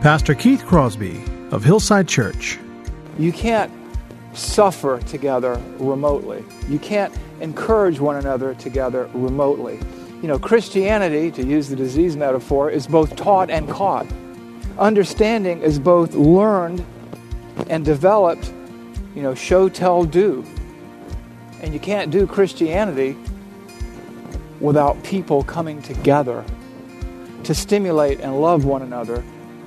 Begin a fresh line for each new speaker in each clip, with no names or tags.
Pastor Keith Crosby of Hillside Church.
You can't suffer together remotely. You can't encourage one another together remotely. You know, Christianity, to use the disease metaphor, is both taught and caught. Understanding is both learned and developed, you know, show, tell, do. And you can't do Christianity without people coming together to stimulate and love one another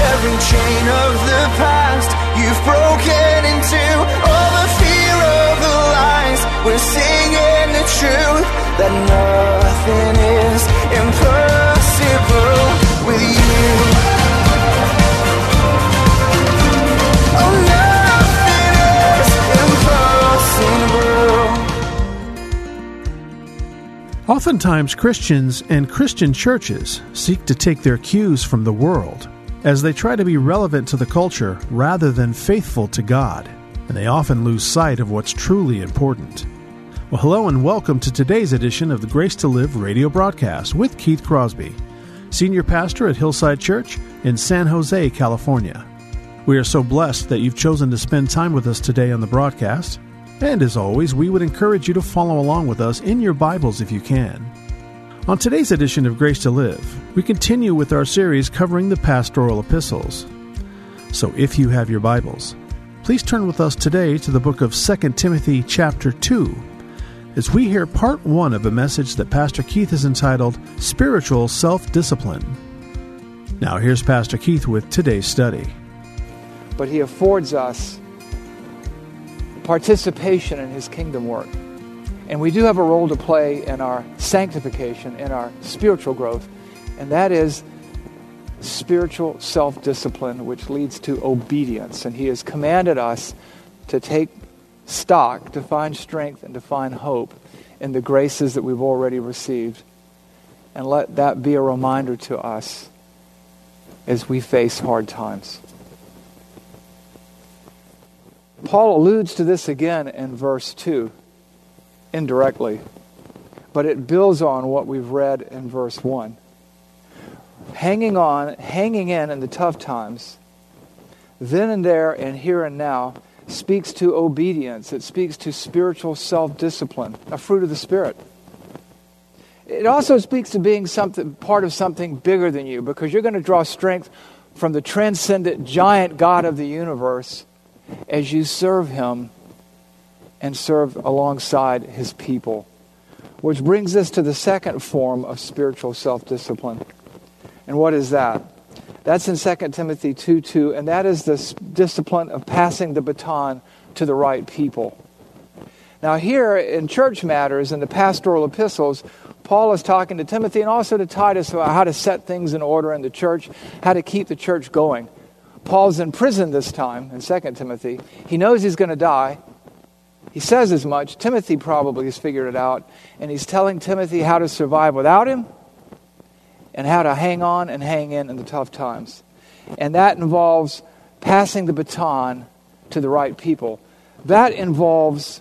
every chain of the past you've broken into. All the fear of the lies, we're singing the truth that nothing is impossible with you. Oh.
Oftentimes, Christians and Christian churches seek to take their cues from the world as they try to be relevant to the culture rather than faithful to God, and they often lose sight of what's truly important. Well, hello and welcome to today's edition of the Grace to Live radio broadcast with Keith Crosby, Senior Pastor at Hillside Church in San Jose, California. We are so blessed that you've chosen to spend time with us today on the broadcast. And as always, we would encourage you to follow along with us in your Bibles if you can. On today's edition of Grace to Live, we continue with our series covering the pastoral epistles. So if you have your Bibles, please turn with us today to the book of 2 Timothy chapter 2 as we hear part 1 of a message that Pastor Keith has entitled Spiritual Self-Discipline. Now here's Pastor Keith with today's study.
But he affords us participation in his kingdom work. And we do have a role to play in our sanctification, in our spiritual growth, and that is spiritual self discipline, which leads to obedience. And He has commanded us to take stock, to find strength, and to find hope in the graces that we've already received. And let that be a reminder to us as we face hard times. Paul alludes to this again in verse 2 indirectly, but it builds on what we've read in verse 1. Hanging on, hanging in in the tough times, then and there and here and now, speaks to obedience. It speaks to spiritual self discipline, a fruit of the Spirit. It also speaks to being something, part of something bigger than you because you're going to draw strength from the transcendent giant God of the universe as you serve Him and serve alongside his people. Which brings us to the second form of spiritual self discipline. And what is that? That's in 2 Timothy 2 2, and that is the discipline of passing the baton to the right people. Now, here in church matters, in the pastoral epistles, Paul is talking to Timothy and also to Titus about how to set things in order in the church, how to keep the church going. Paul's in prison this time in 2 Timothy. He knows he's going to die. He says as much. Timothy probably has figured it out. And he's telling Timothy how to survive without him and how to hang on and hang in in the tough times. And that involves passing the baton to the right people. That involves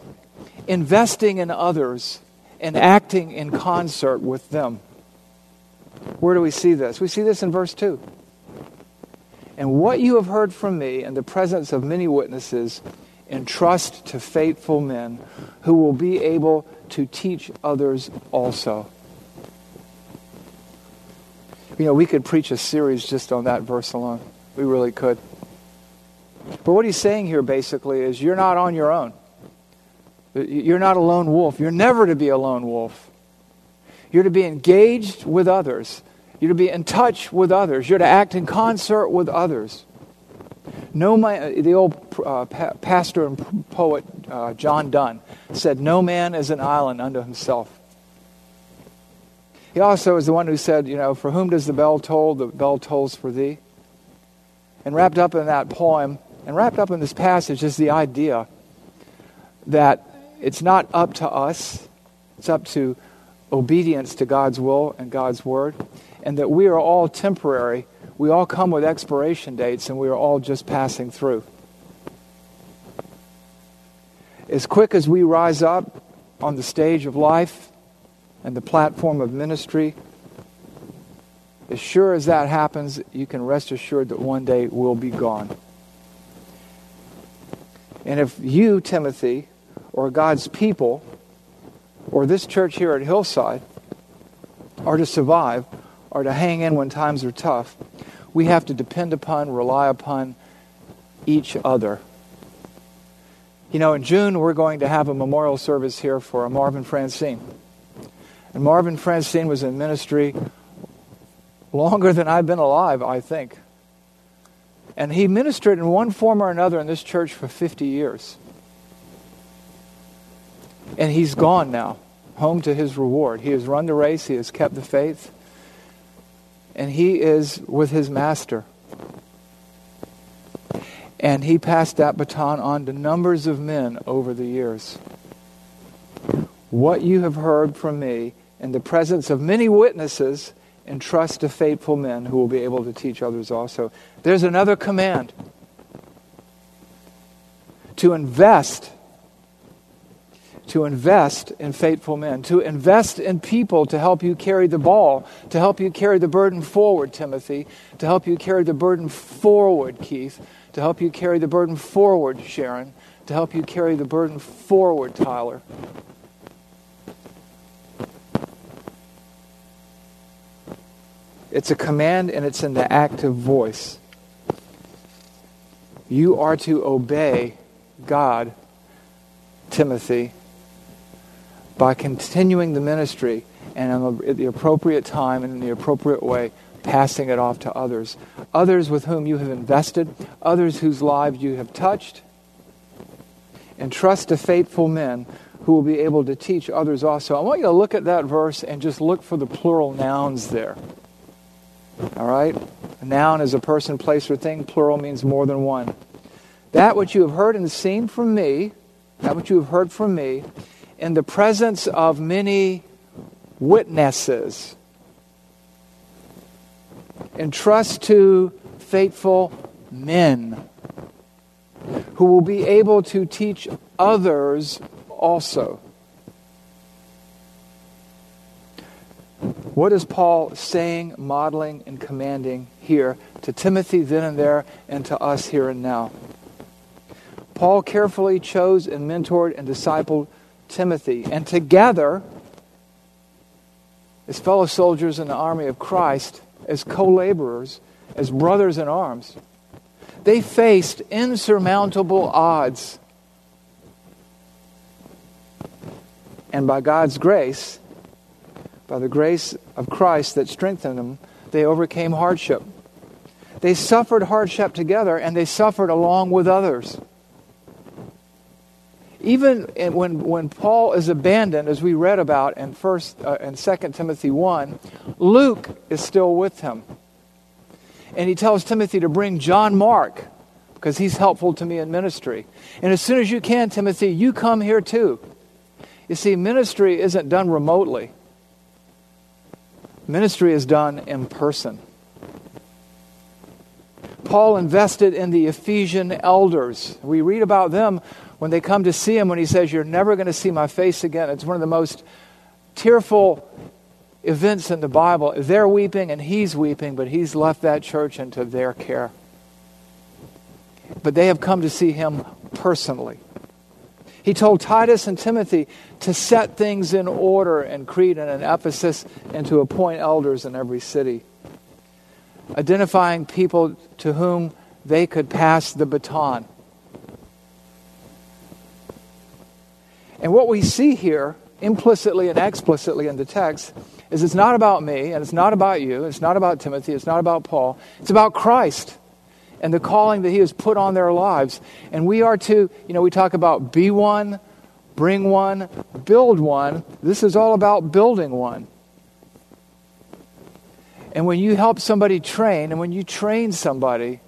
investing in others and acting in concert with them. Where do we see this? We see this in verse 2. And what you have heard from me in the presence of many witnesses, entrust to faithful men who will be able to teach others also. You know, we could preach a series just on that verse alone. We really could. But what he's saying here basically is you're not on your own. You're not a lone wolf. You're never to be a lone wolf. You're to be engaged with others. You're to be in touch with others. You're to act in concert with others. No man, the old uh, pa- pastor and poet uh, John Donne said, No man is an island unto himself. He also is the one who said, You know, for whom does the bell toll? The bell tolls for thee. And wrapped up in that poem, and wrapped up in this passage, is the idea that it's not up to us, it's up to obedience to God's will and God's word, and that we are all temporary. We all come with expiration dates, and we are all just passing through. As quick as we rise up on the stage of life and the platform of ministry, as sure as that happens, you can rest assured that one day we'll be gone. And if you, Timothy, or God's people, or this church here at Hillside, are to survive, are to hang in when times are tough, we have to depend upon, rely upon each other. You know, in June, we're going to have a memorial service here for Marvin Francine. And Marvin Francine was in ministry longer than I've been alive, I think. And he ministered in one form or another in this church for 50 years. And he's gone now, home to his reward. He has run the race, he has kept the faith, and he is with his master. And he passed that baton on to numbers of men over the years. What you have heard from me in the presence of many witnesses, entrust to faithful men who will be able to teach others also. There's another command to invest to invest in faithful men, to invest in people to help you carry the ball, to help you carry the burden forward, Timothy, to help you carry the burden forward, Keith, to help you carry the burden forward, Sharon, to help you carry the burden forward, Tyler. It's a command and it's in the active voice. You are to obey God, Timothy, by continuing the ministry and at the appropriate time and in the appropriate way, passing it off to others. Others with whom you have invested, others whose lives you have touched. And trust to faithful men who will be able to teach others also. I want you to look at that verse and just look for the plural nouns there. All right? A noun is a person, place, or thing. Plural means more than one. That which you have heard and seen from me, that which you have heard from me, in the presence of many witnesses. Entrust to faithful men who will be able to teach others also. What is Paul saying, modeling, and commanding here to Timothy then and there and to us here and now? Paul carefully chose and mentored and discipled Timothy. And together, as fellow soldiers in the army of Christ, as co laborers, as brothers in arms, they faced insurmountable odds. And by God's grace, by the grace of Christ that strengthened them, they overcame hardship. They suffered hardship together and they suffered along with others even when, when Paul is abandoned, as we read about in First uh, and Second Timothy one, Luke is still with him, and he tells Timothy to bring John Mark because he's helpful to me in ministry. And as soon as you can, Timothy, you come here too. You see, ministry isn't done remotely. Ministry is done in person. Paul invested in the Ephesian elders. We read about them when they come to see him, when he says, You're never going to see my face again, it's one of the most tearful events in the Bible. They're weeping and he's weeping, but he's left that church into their care. But they have come to see him personally. He told Titus and Timothy to set things in order in Crete and in Ephesus and to appoint elders in every city. identifying people to whom they could pass the baton. And what we see here, implicitly and explicitly in the text, is it's not about me, and it's not about you, it's not about Timothy, it's not about Paul, it's about Christ and the calling that he has put on their lives. And we are to, you know, we talk about be one, bring one, build one. This is all about building one. And when you help somebody train, and when you train somebody,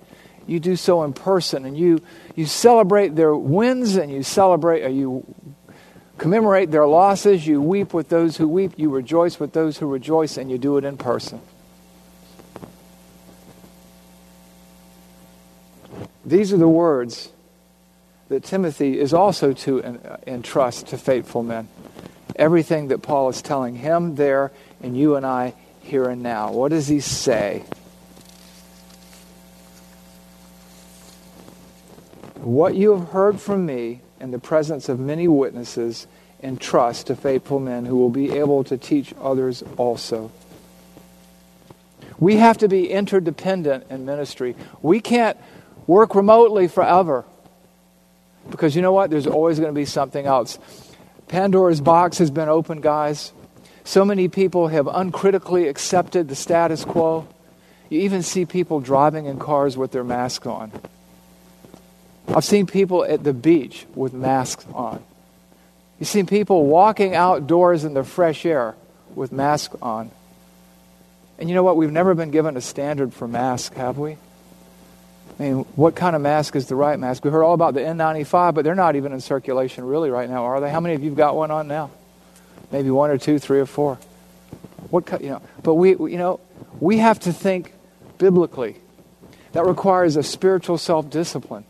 you do so in person, and you, you celebrate their wins, and you celebrate, or you commemorate their losses, you weep with those who weep, you rejoice with those who rejoice, and you do it in person. These are the words that Timothy is also to entrust to faithful men. Everything that Paul is telling him there, and you and I here and now. What does he say? What you have heard from me in the presence of many witnesses, and trust to faithful men who will be able to teach others also. We have to be interdependent in ministry. We can't work remotely forever because you know what? There's always going to be something else. Pandora's box has been opened, guys. So many people have uncritically accepted the status quo. You even see people driving in cars with their masks on. I've seen people at the beach with masks on. You've seen people walking outdoors in the fresh air with masks on. And you know what? We've never been given a standard for masks, have we? I mean, what kind of mask is the right mask? We heard all about the N95, but they're not even in circulation really right now, are they? How many of you've got one on now? maybe one or two, three or four. What you know? But we, you know, we have to think biblically. That requires a spiritual self-discipline.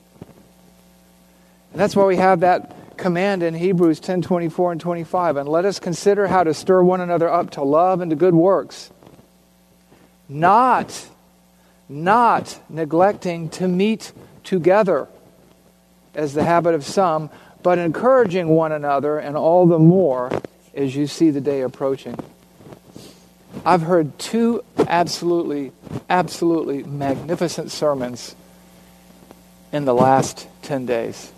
And that's why we have that command in Hebrews 10 24 and 25. And let us consider how to stir one another up to love and to good works. Not, not neglecting to meet together, as the habit of some, but encouraging one another, and all the more as you see the day approaching. I've heard two absolutely, absolutely magnificent sermons in the last 10 days.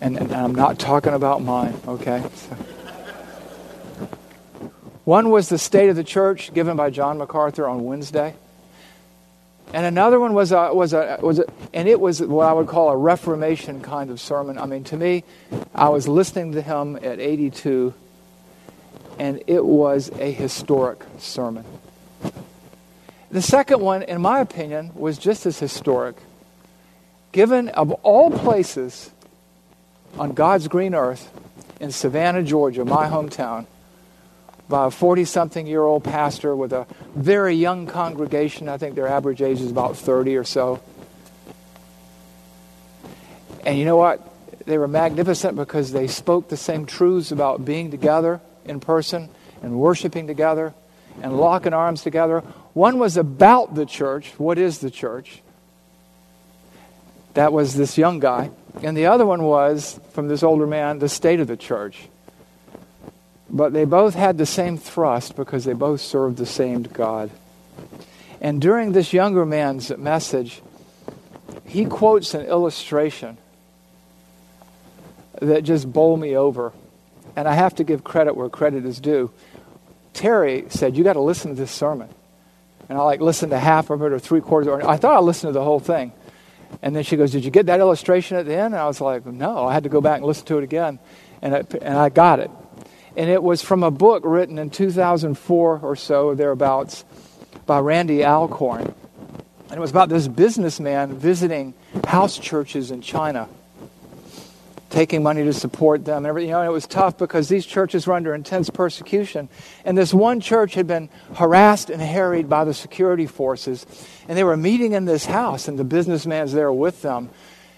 And, and I'm not talking about mine, okay? So. One was the State of the Church given by John MacArthur on Wednesday. And another one was a, was a, was a, and it was what I would call a Reformation kind of sermon. I mean, to me, I was listening to him at 82 and it was a historic sermon. The second one, in my opinion, was just as historic. Given, of all places on God's green earth, in Savannah, Georgia, my hometown, by a 40 something year old pastor with a very young congregation. I think their average age is about 30 or so. And you know what? They were magnificent because they spoke the same truths about being together in person and worshiping together and locking arms together. One was about the church. What is the church? That was this young guy. And the other one was, from this older man, the state of the church. But they both had the same thrust because they both served the same God. And during this younger man's message, he quotes an illustration that just bowled me over and I have to give credit where credit is due. Terry said, You got to listen to this sermon. And I like listened to half of it or three quarters. Or I thought I listened to the whole thing. And then she goes, Did you get that illustration at the end? And I was like, No. I had to go back and listen to it again. And I, and I got it. And it was from a book written in 2004 or so, thereabouts, by Randy Alcorn. And it was about this businessman visiting house churches in China taking money to support them and everything. You know, and it was tough because these churches were under intense persecution. And this one church had been harassed and harried by the security forces. And they were meeting in this house, and the businessman's there with them.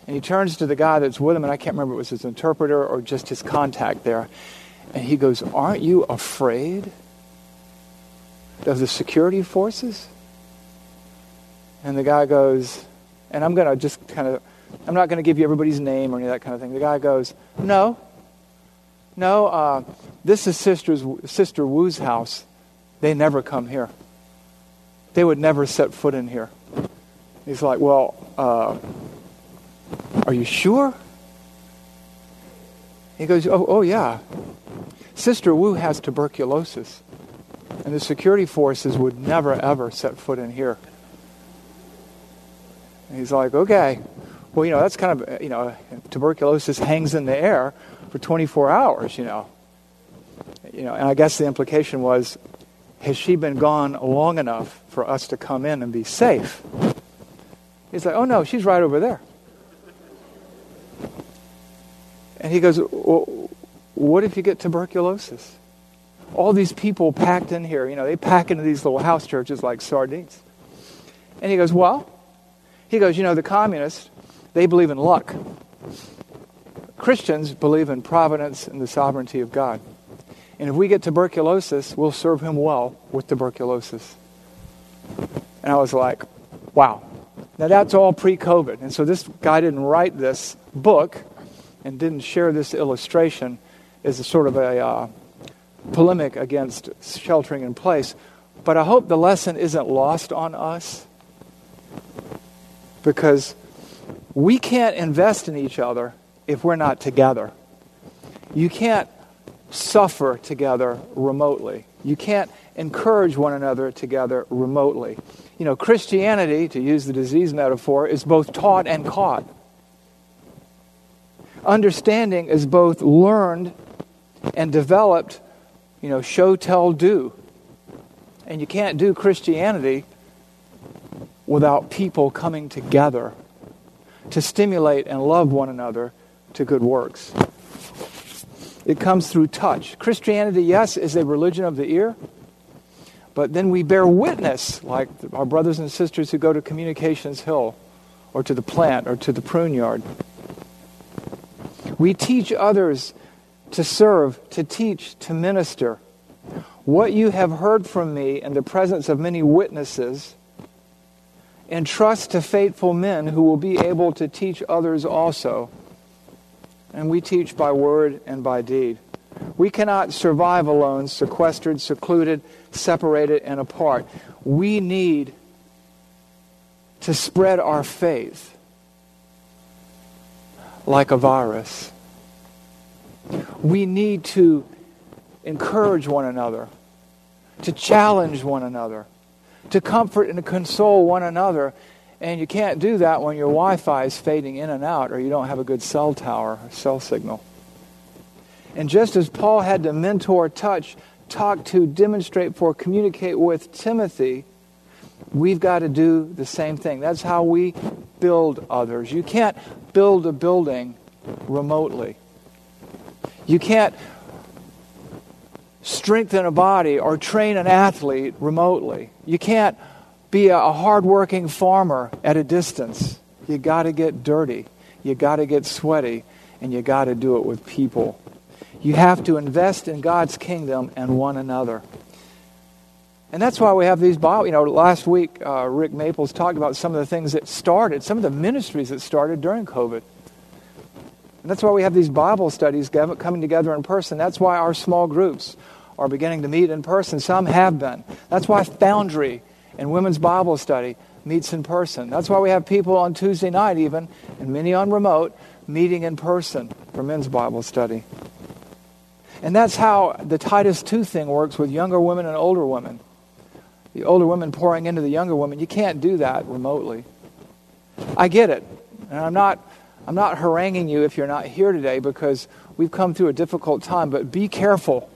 And he turns to the guy that's with him, and I can't remember if it was his interpreter or just his contact there. And he goes, Aren't you afraid of the security forces? And the guy goes, and I'm going to just kind of I'm not going to give you everybody's name or any of that kind of thing. The guy goes, No, no, uh, this is Sister's, Sister Wu's house. They never come here. they would never set foot in here. He's like, Well, uh, are you sure? He goes, Oh, oh yeah. Sister Wu has tuberculosis. And the security forces would never, ever set foot in here. And he's like, Okay. Well, you know, that's kind of, uh, you know, tuberculosis hangs in the air for 24 hours, you know. You know, and I guess the implication was, has she been gone long enough for us to come in and be safe? He's like, oh no, she's right over there. And he goes, well, what if you get tuberculosis? All these people packed in here, you know, they pack into these little house churches like sardines. And he goes, well, he goes, you know, the communists, they believe in luck. Christians believe in providence and the sovereignty of God. And if we get tuberculosis, we'll serve him well with tuberculosis. And I was like, wow. Now that's all pre COVID. And so this guy didn't write this book and didn't share this illustration as a sort of a uh, polemic against sheltering in place. But I hope the lesson isn't lost on us because we can't invest in each other if we're not together. You can't suffer together remotely. You can't encourage one another together remotely. You know, Christianity, to use the disease metaphor, is both taught and caught. Understanding is both learned and developed, you know, show, tell, do. And you can't do Christianity without people coming together to stimulate and love one another to good works. It comes through touch. Christianity, yes, is a religion of the ear, but then we bear witness, like our brothers and sisters who go to Communications Hill or to the plant or to the Pruneyard. We teach others to serve, to teach, to minister. What you have heard from me in the presence of many witnesses, entrust to faithful men who will be able to teach others also. And we teach by word and by deed. We cannot survive alone, sequestered, secluded, separated, and apart. We need to spread our faith like a virus. We need to encourage one another, to challenge one another, to comfort and to console one another. And you can't do that when your Wi Fi is fading in and out or you don't have a good cell tower or cell signal. And just as Paul had to mentor, touch, talk to, demonstrate for, communicate with Timothy, we've got to do the same thing. That's how we build others. You can't build a building remotely. You can't strengthen a body or train an athlete remotely. You can't be a hardworking farmer at a distance. You got to get dirty. You got to get sweaty, and you got to do it with people. You have to invest in God's kingdom and one another. And that's why we have these Bible. You know, last week uh, Rick Maples talked about some of the things that started, some of the ministries that started during COVID. That's why we have these Bible studies coming together in person. That's why our small groups are beginning to meet in person. Some have been. That's why Foundry and Women's Bible Study meets in person. That's why we have people on Tuesday night, even, and many on remote, meeting in person for men's Bible study. And that's how the Titus 2 thing works with younger women and older women. The older women pouring into the younger women. You can't do that remotely. I get it. And I'm not I'm not haranguing you if you're not here today because we've come through a difficult time, but be careful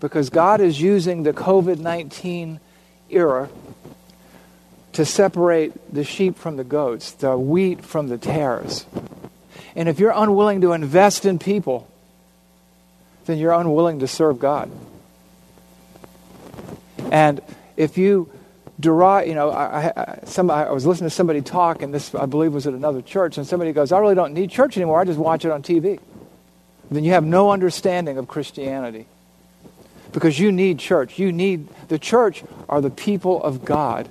because God is using the COVID 19 era to separate the sheep from the goats, the wheat from the tares. And if you're unwilling to invest in people, then you're unwilling to serve God. And if you derive, you know, I, I, some, I was listening to somebody talk, and this, I believe, was at another church, and somebody goes, I really don't need church anymore, I just watch it on TV. Then you have no understanding of Christianity. Because you need church. You need, the church are the people of God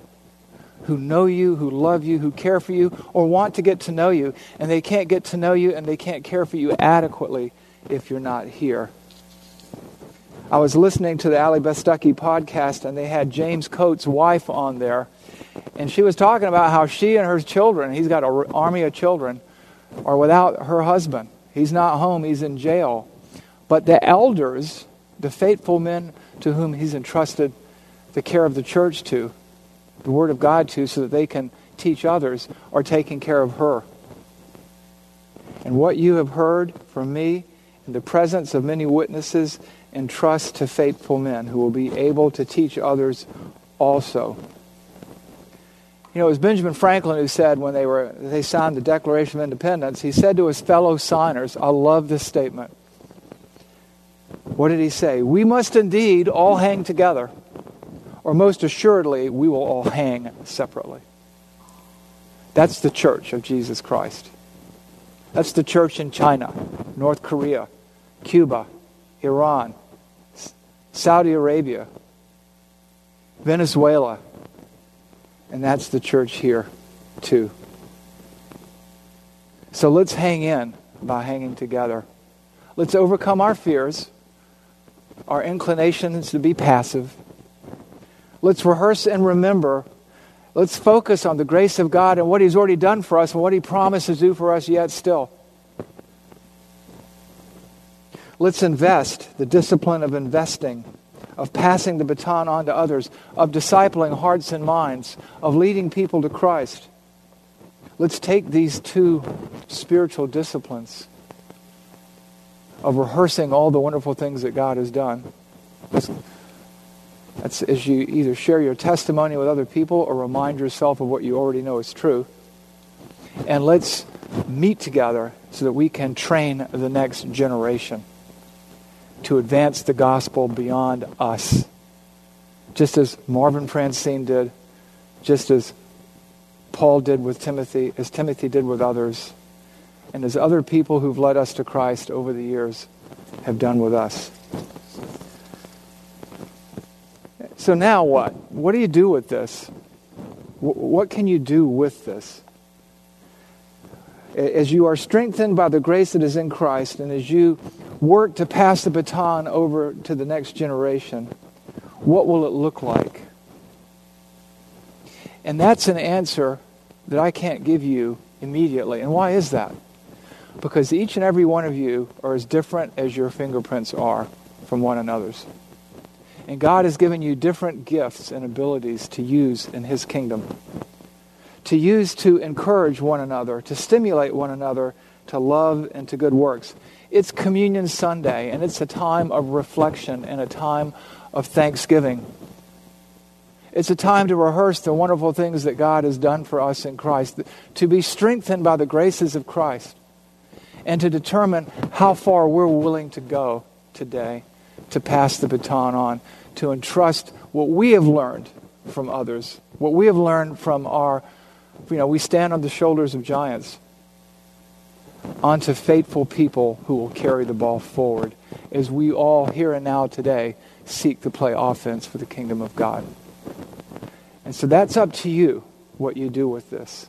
who know you, who love you, who care for you, or want to get to know you, and they can't get to know you and they can't care for you adequately if you're not here. I was listening to the Allie Beth podcast, and they had James Coates' wife on there. And she was talking about how she and her children, he's got an army of children, are without her husband. He's not home, he's in jail. But the elders, the faithful men to whom he's entrusted the care of the church to, the Word of God to, so that they can teach others, are taking care of her. And what you have heard from me in the presence of many witnesses, entrust to faithful men who will be able to teach others also. You know, it was Benjamin Franklin who said when they, were, they signed the Declaration of Independence, he said to his fellow signers, I love this statement. What did he say? We must indeed all hang together, or most assuredly, we will all hang separately. That's the church of Jesus Christ. That's the church in China, North Korea, Cuba, Iran, Saudi Arabia, Venezuela, and that's the church here, too. So let's hang in by hanging together. Let's overcome our fears, our inclinations to be passive. Let's rehearse and remember. Let's focus on the grace of God and what He's already done for us and what He promises to do for us yet still. Let's invest the discipline of investing, of passing the baton on to others, of discipling hearts and minds, of leading people to Christ. Let's take these two spiritual disciplines of rehearsing all the wonderful things that God has done. That's, that's as you either share your testimony with other people or remind yourself of what you already know is true. And let's meet together so that we can train the next generation to advance the gospel beyond us. Just as Marvin Francine did, just as Paul did with Timothy, as Timothy did with others, and as other people who've led us to Christ over the years have done with us. So now what? What do you do with this? What can you do with this? As you are strengthened by the grace that is in Christ, and as you work to pass the baton over to the next generation, what will it look like? And that's an answer that I can't give you immediately. And why is that? Because each and every one of you are as different as your fingerprints are from one another's. And God has given you different gifts and abilities to use in His kingdom. To use to encourage one another, to stimulate one another to love and to good works. It's Communion Sunday, and it's a time of reflection and a time of thanksgiving. It's a time to rehearse the wonderful things that God has done for us in Christ, to be strengthened by the graces of Christ, and to determine how far we're willing to go today to pass the baton on, to entrust what we have learned from others, what we have learned from our, you know, we stand on the shoulders of giants onto faithful people who will carry the ball forward as we all here and now today seek to play offense for the kingdom of God. And so that's up to you what you do with this.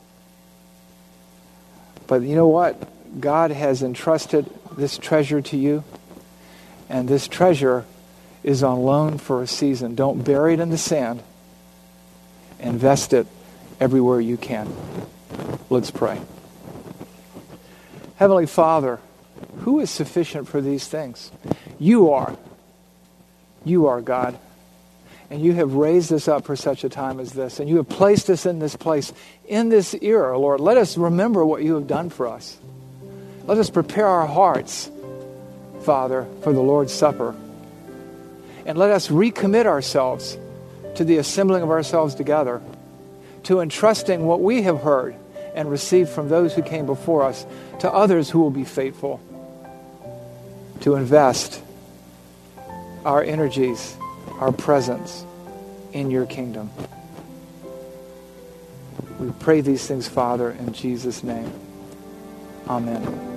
But you know what? God has entrusted this treasure to you, and this treasure is on loan for a season. Don't bury it in the sand. Invest it everywhere you can. Let's pray. Heavenly Father, who is sufficient for these things? You are. You are God. And you have raised us up for such a time as this. And you have placed us in this place, in this era, Lord. Let us remember what you have done for us. Let us prepare our hearts, Father, for the Lord's Supper. And let us recommit ourselves to the assembling of ourselves together, to entrusting what we have heard and received from those who came before us to others who will be faithful, to invest our energies, our presence in your kingdom. We pray these things, Father, in Jesus' name. Amen.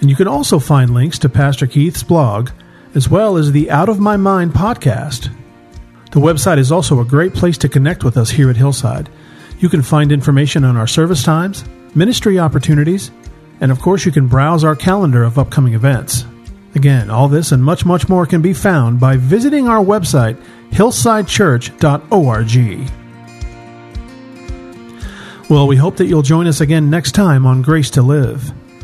And you can also find links to Pastor Keith's blog, as well as the Out of My Mind podcast. The website is also a great place to connect with us here at Hillside. You can find information on our service times, ministry opportunities, and of course, you can browse our calendar of upcoming events. Again, all this and much, much more can be found by visiting our website, hillsidechurch.org. Well, we hope that you'll join us again next time on Grace to Live.